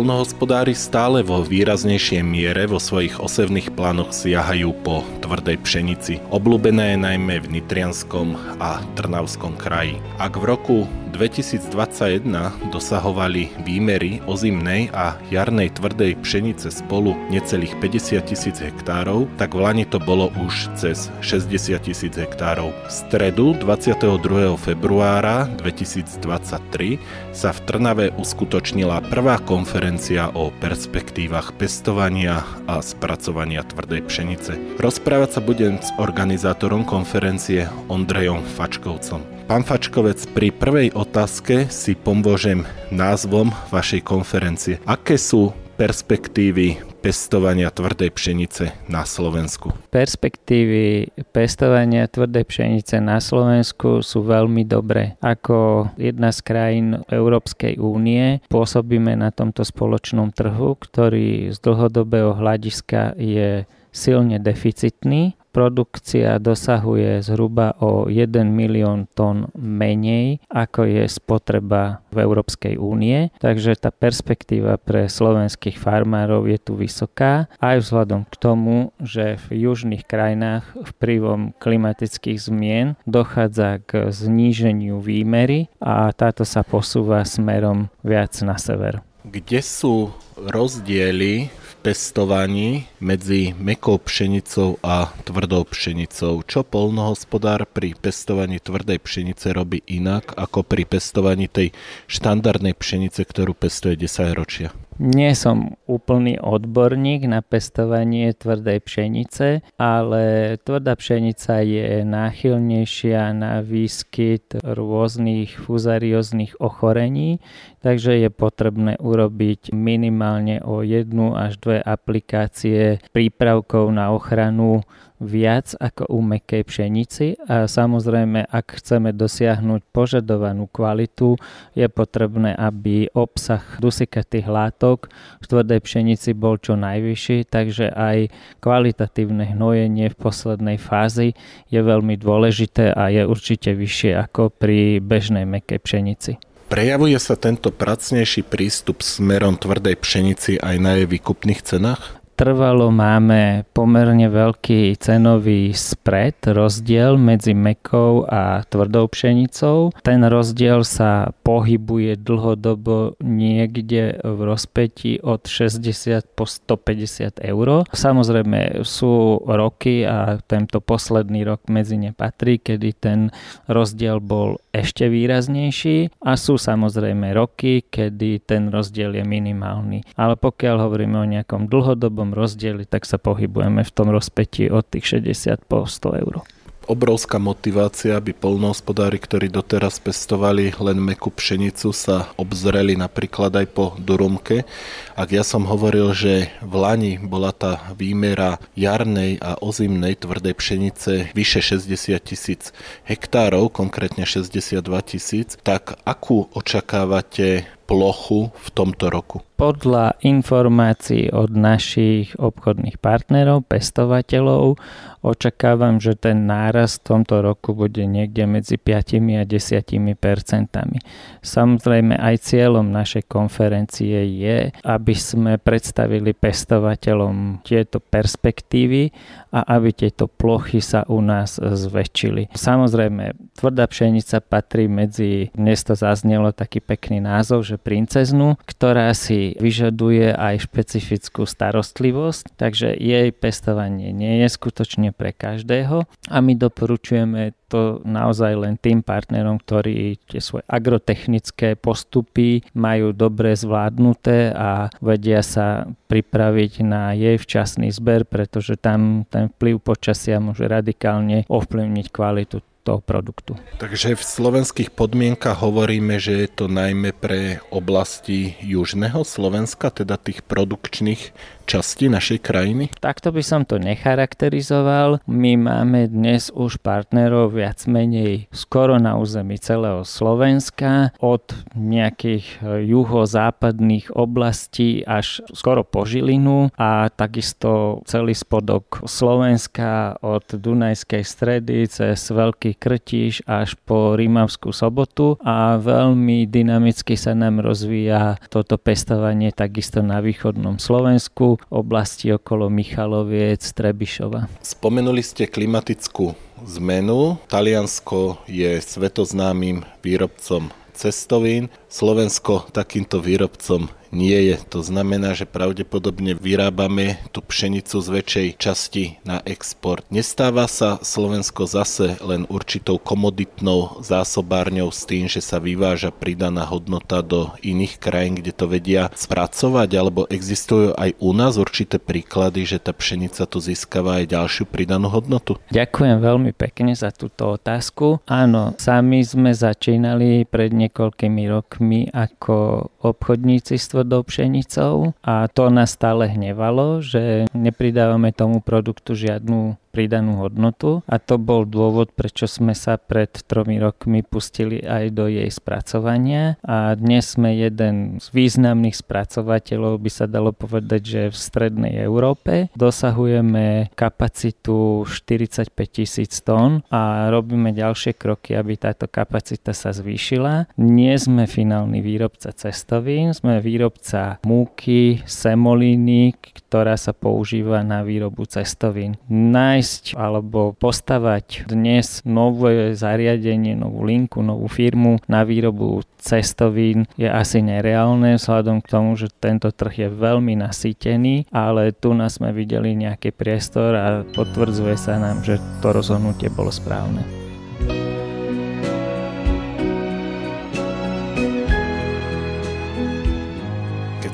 Polnohospodári stále vo výraznejšej miere vo svojich osevných plánoch siahajú po tvrdej pšenici. Obľúbené je najmä v Nitrianskom a Trnavskom kraji. Ak v roku 2021 dosahovali výmery ozimnej a jarnej tvrdej pšenice spolu necelých 50 tisíc hektárov, tak v Lani to bolo už cez 60 tisíc hektárov. V stredu 22. februára 2023 sa v Trnave uskutočnila prvá konferencia o perspektívach pestovania a spracovania tvrdej pšenice. Rozprávať sa budem s organizátorom konferencie Ondrejom Fačkovcom. Pán Fačkovec, pri prvej otázke si pomôžem názvom vašej konferencie. Aké sú perspektívy pestovania tvrdej pšenice na Slovensku? Perspektívy pestovania tvrdej pšenice na Slovensku sú veľmi dobré. Ako jedna z krajín Európskej únie pôsobíme na tomto spoločnom trhu, ktorý z dlhodobého hľadiska je silne deficitný produkcia dosahuje zhruba o 1 milión tón menej, ako je spotreba v Európskej únie. Takže tá perspektíva pre slovenských farmárov je tu vysoká, aj vzhľadom k tomu, že v južných krajinách vplyvom klimatických zmien dochádza k zníženiu výmery a táto sa posúva smerom viac na sever. Kde sú rozdiely pestovaní medzi mekou pšenicou a tvrdou pšenicou. Čo polnohospodár pri pestovaní tvrdej pšenice robí inak ako pri pestovaní tej štandardnej pšenice, ktorú pestuje 10 ročia? Nie som úplný odborník na pestovanie tvrdej pšenice, ale tvrdá pšenica je náchylnejšia na výskyt rôznych fuzarióznych ochorení, takže je potrebné urobiť minimálne o jednu až dve aplikácie prípravkov na ochranu viac ako u mekej pšenici a samozrejme, ak chceme dosiahnuť požadovanú kvalitu, je potrebné, aby obsah dusikatých látok v tvrdej pšenici bol čo najvyšší, takže aj kvalitatívne hnojenie v poslednej fázi je veľmi dôležité a je určite vyššie ako pri bežnej mekej pšenici. Prejavuje sa tento pracnejší prístup smerom tvrdej pšenici aj na jej výkupných cenách? Trvalo máme pomerne veľký cenový spred, rozdiel medzi mekou a tvrdou pšenicou. Ten rozdiel sa pohybuje dlhodobo niekde v rozpetí od 60 po 150 eur. Samozrejme sú roky a tento posledný rok medzi ne patrí, kedy ten rozdiel bol ešte výraznejší a sú samozrejme roky, kedy ten rozdiel je minimálny. Ale pokiaľ hovoríme o nejakom dlhodobom rozdieli, tak sa pohybujeme v tom rozpetí od tých 60 po 100 eur obrovská motivácia, aby polnohospodári, ktorí doteraz pestovali len mekú pšenicu, sa obzreli napríklad aj po Durumke. Ak ja som hovoril, že v Lani bola tá výmera jarnej a ozimnej tvrdej pšenice vyše 60 tisíc hektárov, konkrétne 62 tisíc, tak akú očakávate plochu v tomto roku? Podľa informácií od našich obchodných partnerov, pestovateľov, očakávam, že ten nárast v tomto roku bude niekde medzi 5 a 10 percentami. Samozrejme aj cieľom našej konferencie je, aby sme predstavili pestovateľom tieto perspektívy a aby tieto plochy sa u nás zväčšili. Samozrejme, tvrdá pšenica patrí medzi, dnes to zaznelo taký pekný názov, že princeznú, ktorá si vyžaduje aj špecifickú starostlivosť, takže jej pestovanie nie je skutočne pre každého. A my doporučujeme to naozaj len tým partnerom, ktorí tie svoje agrotechnické postupy majú dobre zvládnuté a vedia sa pripraviť na jej včasný zber, pretože tam ten vplyv počasia môže radikálne ovplyvniť kvalitu toho produktu. Takže v slovenských podmienkach hovoríme, že je to najmä pre oblasti južného Slovenska, teda tých produkčných časti našej krajiny? Takto by som to necharakterizoval. My máme dnes už partnerov viac menej skoro na území celého Slovenska, od nejakých juhozápadných oblastí až skoro po Žilinu a takisto celý spodok Slovenska od Dunajskej stredy cez Veľký Krtiš až po Rímavskú sobotu a veľmi dynamicky sa nám rozvíja toto pestovanie takisto na východnom Slovensku, oblasti okolo Michaloviec, Trebišova. Spomenuli ste klimatickú zmenu. Taliansko je svetoznámym výrobcom cestovín. Slovensko takýmto výrobcom nie je. To znamená, že pravdepodobne vyrábame tú pšenicu z väčšej časti na export. Nestáva sa Slovensko zase len určitou komoditnou zásobárňou s tým, že sa vyváža pridaná hodnota do iných krajín, kde to vedia spracovať, alebo existujú aj u nás určité príklady, že tá pšenica tu získava aj ďalšiu pridanú hodnotu? Ďakujem veľmi pekne za túto otázku. Áno, sami sme začínali pred niekoľkými rokmi ako obchodníci tvrdou pšenicou a to nás stále hnevalo, že nepridávame tomu produktu žiadnu pridanú hodnotu a to bol dôvod, prečo sme sa pred tromi rokmi pustili aj do jej spracovania a dnes sme jeden z významných spracovateľov, by sa dalo povedať, že v strednej Európe dosahujeme kapacitu 45 tisíc tón a robíme ďalšie kroky, aby táto kapacita sa zvýšila. Nie sme finálny výrobca cestovín, sme výrobca múky, semolíny, ktorá sa používa na výrobu cestovín. Naj nájsť alebo postavať dnes nové zariadenie, novú linku, novú firmu na výrobu cestovín je asi nereálne vzhľadom k tomu, že tento trh je veľmi nasýtený, ale tu nás sme videli nejaký priestor a potvrdzuje sa nám, že to rozhodnutie bolo správne.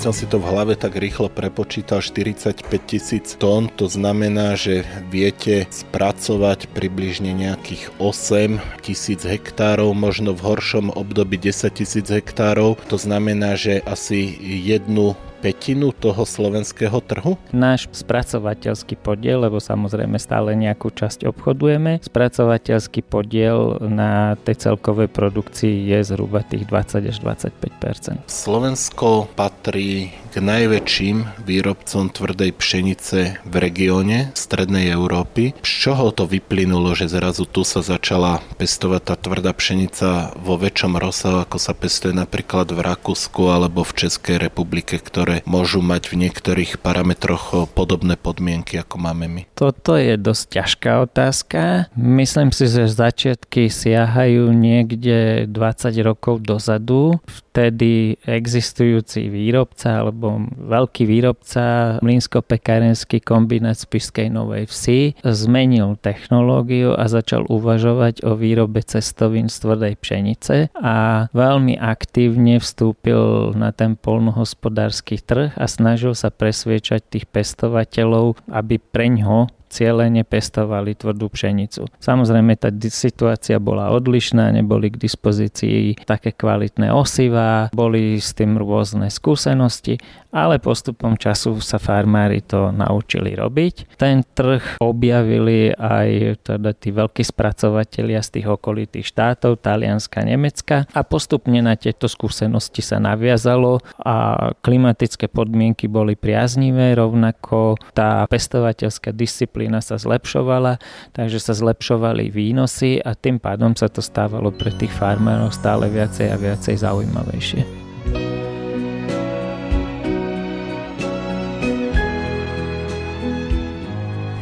Som si to v hlave tak rýchlo prepočítal, 45 tisíc tón, to znamená, že viete spracovať približne nejakých 8 tisíc hektárov, možno v horšom období 10 tisíc hektárov, to znamená, že asi jednu petinu toho slovenského trhu? Náš spracovateľský podiel, lebo samozrejme stále nejakú časť obchodujeme, spracovateľský podiel na tej celkovej produkcii je zhruba tých 20 až 25% Slovensko patrí k najväčším výrobcom tvrdej pšenice v regióne strednej Európy. Z čoho to vyplynulo, že zrazu tu sa začala pestovať tá tvrdá pšenica vo väčšom rozsahu, ako sa pestuje napríklad v Rakúsku alebo v Českej republike, ktoré môžu mať v niektorých parametroch podobné podmienky, ako máme my? Toto je dosť ťažká otázka. Myslím si, že začiatky siahajú niekde 20 rokov dozadu. Vtedy existujúci výrobca alebo veľký výrobca Mlínsko-pekárenský kombinát z Piskej Novej Vsi zmenil technológiu a začal uvažovať o výrobe cestovín z tvrdej pšenice a veľmi aktívne vstúpil na ten polnohospodársky trh a snažil sa presviečať tých pestovateľov, aby preňho cieľene pestovali tvrdú pšenicu. Samozrejme tá situácia bola odlišná, neboli k dispozícii také kvalitné osivá, boli s tým rôzne skúsenosti, ale postupom času sa farmári to naučili robiť. Ten trh objavili aj teda tí veľkí spracovatelia z tých okolitých štátov, Talianska, Nemecka a postupne na tieto skúsenosti sa naviazalo a klimatické podmienky boli priaznivé, rovnako tá pestovateľská disciplína disciplína sa zlepšovala, takže sa zlepšovali výnosy a tým pádom sa to stávalo pre tých farmárov stále viacej a viacej zaujímavejšie.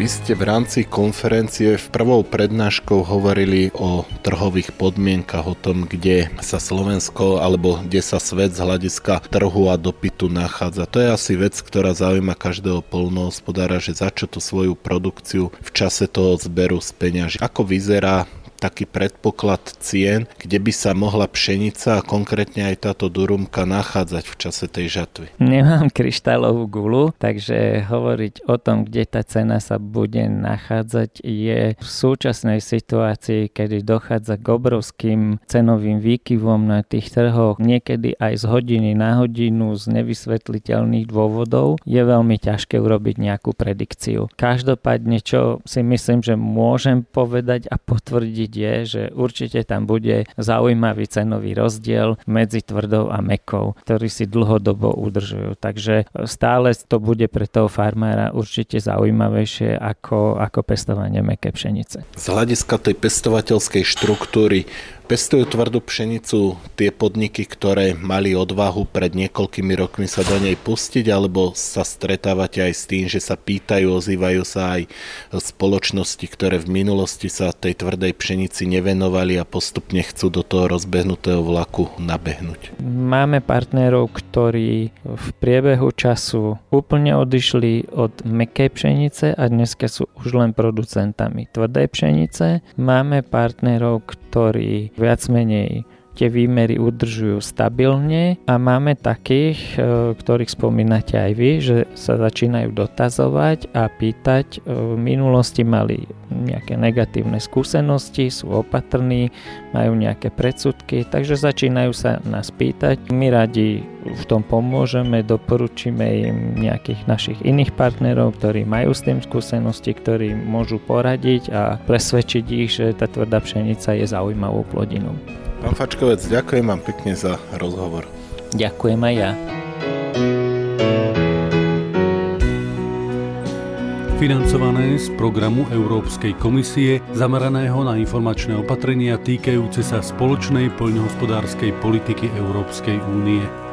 Vy ste v rámci konferencie v prvou prednáškou hovorili o trhových podmienkach, o tom, kde sa Slovensko alebo kde sa svet z hľadiska trhu a dopytu nachádza. To je asi vec, ktorá zaujíma každého polnohospodára, že za čo tú svoju produkciu v čase toho zberu z peňaží. Ako vyzerá taký predpoklad cien, kde by sa mohla pšenica a konkrétne aj táto durumka nachádzať v čase tej žatvy? Nemám kryštálovú gulu, takže hovoriť o tom, kde tá cena sa bude nachádzať je v súčasnej situácii, kedy dochádza k obrovským cenovým výkyvom na tých trhoch, niekedy aj z hodiny na hodinu z nevysvetliteľných dôvodov, je veľmi ťažké urobiť nejakú predikciu. Každopádne, čo si myslím, že môžem povedať a potvrdiť je, že určite tam bude zaujímavý cenový rozdiel medzi tvrdou a mekou, ktorý si dlhodobo udržujú. Takže stále to bude pre toho farmára určite zaujímavejšie ako, ako pestovanie meké pšenice. Z hľadiska tej pestovateľskej štruktúry Pestujú tvrdú pšenicu tie podniky, ktoré mali odvahu pred niekoľkými rokmi sa do nej pustiť, alebo sa stretávate aj s tým, že sa pýtajú, ozývajú sa aj spoločnosti, ktoré v minulosti sa tej tvrdej pšenici nevenovali a postupne chcú do toho rozbehnutého vlaku nabehnúť. Máme partnerov, ktorí v priebehu času úplne odišli od mekej pšenice a dneska sú už len producentami tvrdej pšenice. Máme partnerov, ktorí viac menej tie výmery udržujú stabilne a máme takých, e, ktorých spomínate aj vy, že sa začínajú dotazovať a pýtať. E, v minulosti mali nejaké negatívne skúsenosti, sú opatrní, majú nejaké predsudky, takže začínajú sa nás pýtať. My radi v tom pomôžeme, doporučíme im nejakých našich iných partnerov, ktorí majú s tým skúsenosti, ktorí môžu poradiť a presvedčiť ich, že tá tvrdá pšenica je zaujímavou plodinou. Pán Fačkovec, ďakujem vám pekne za rozhovor. Ďakujem aj ja. Financované z programu Európskej komisie zameraného na informačné opatrenia týkajúce sa spoločnej poľnohospodárskej politiky Európskej únie.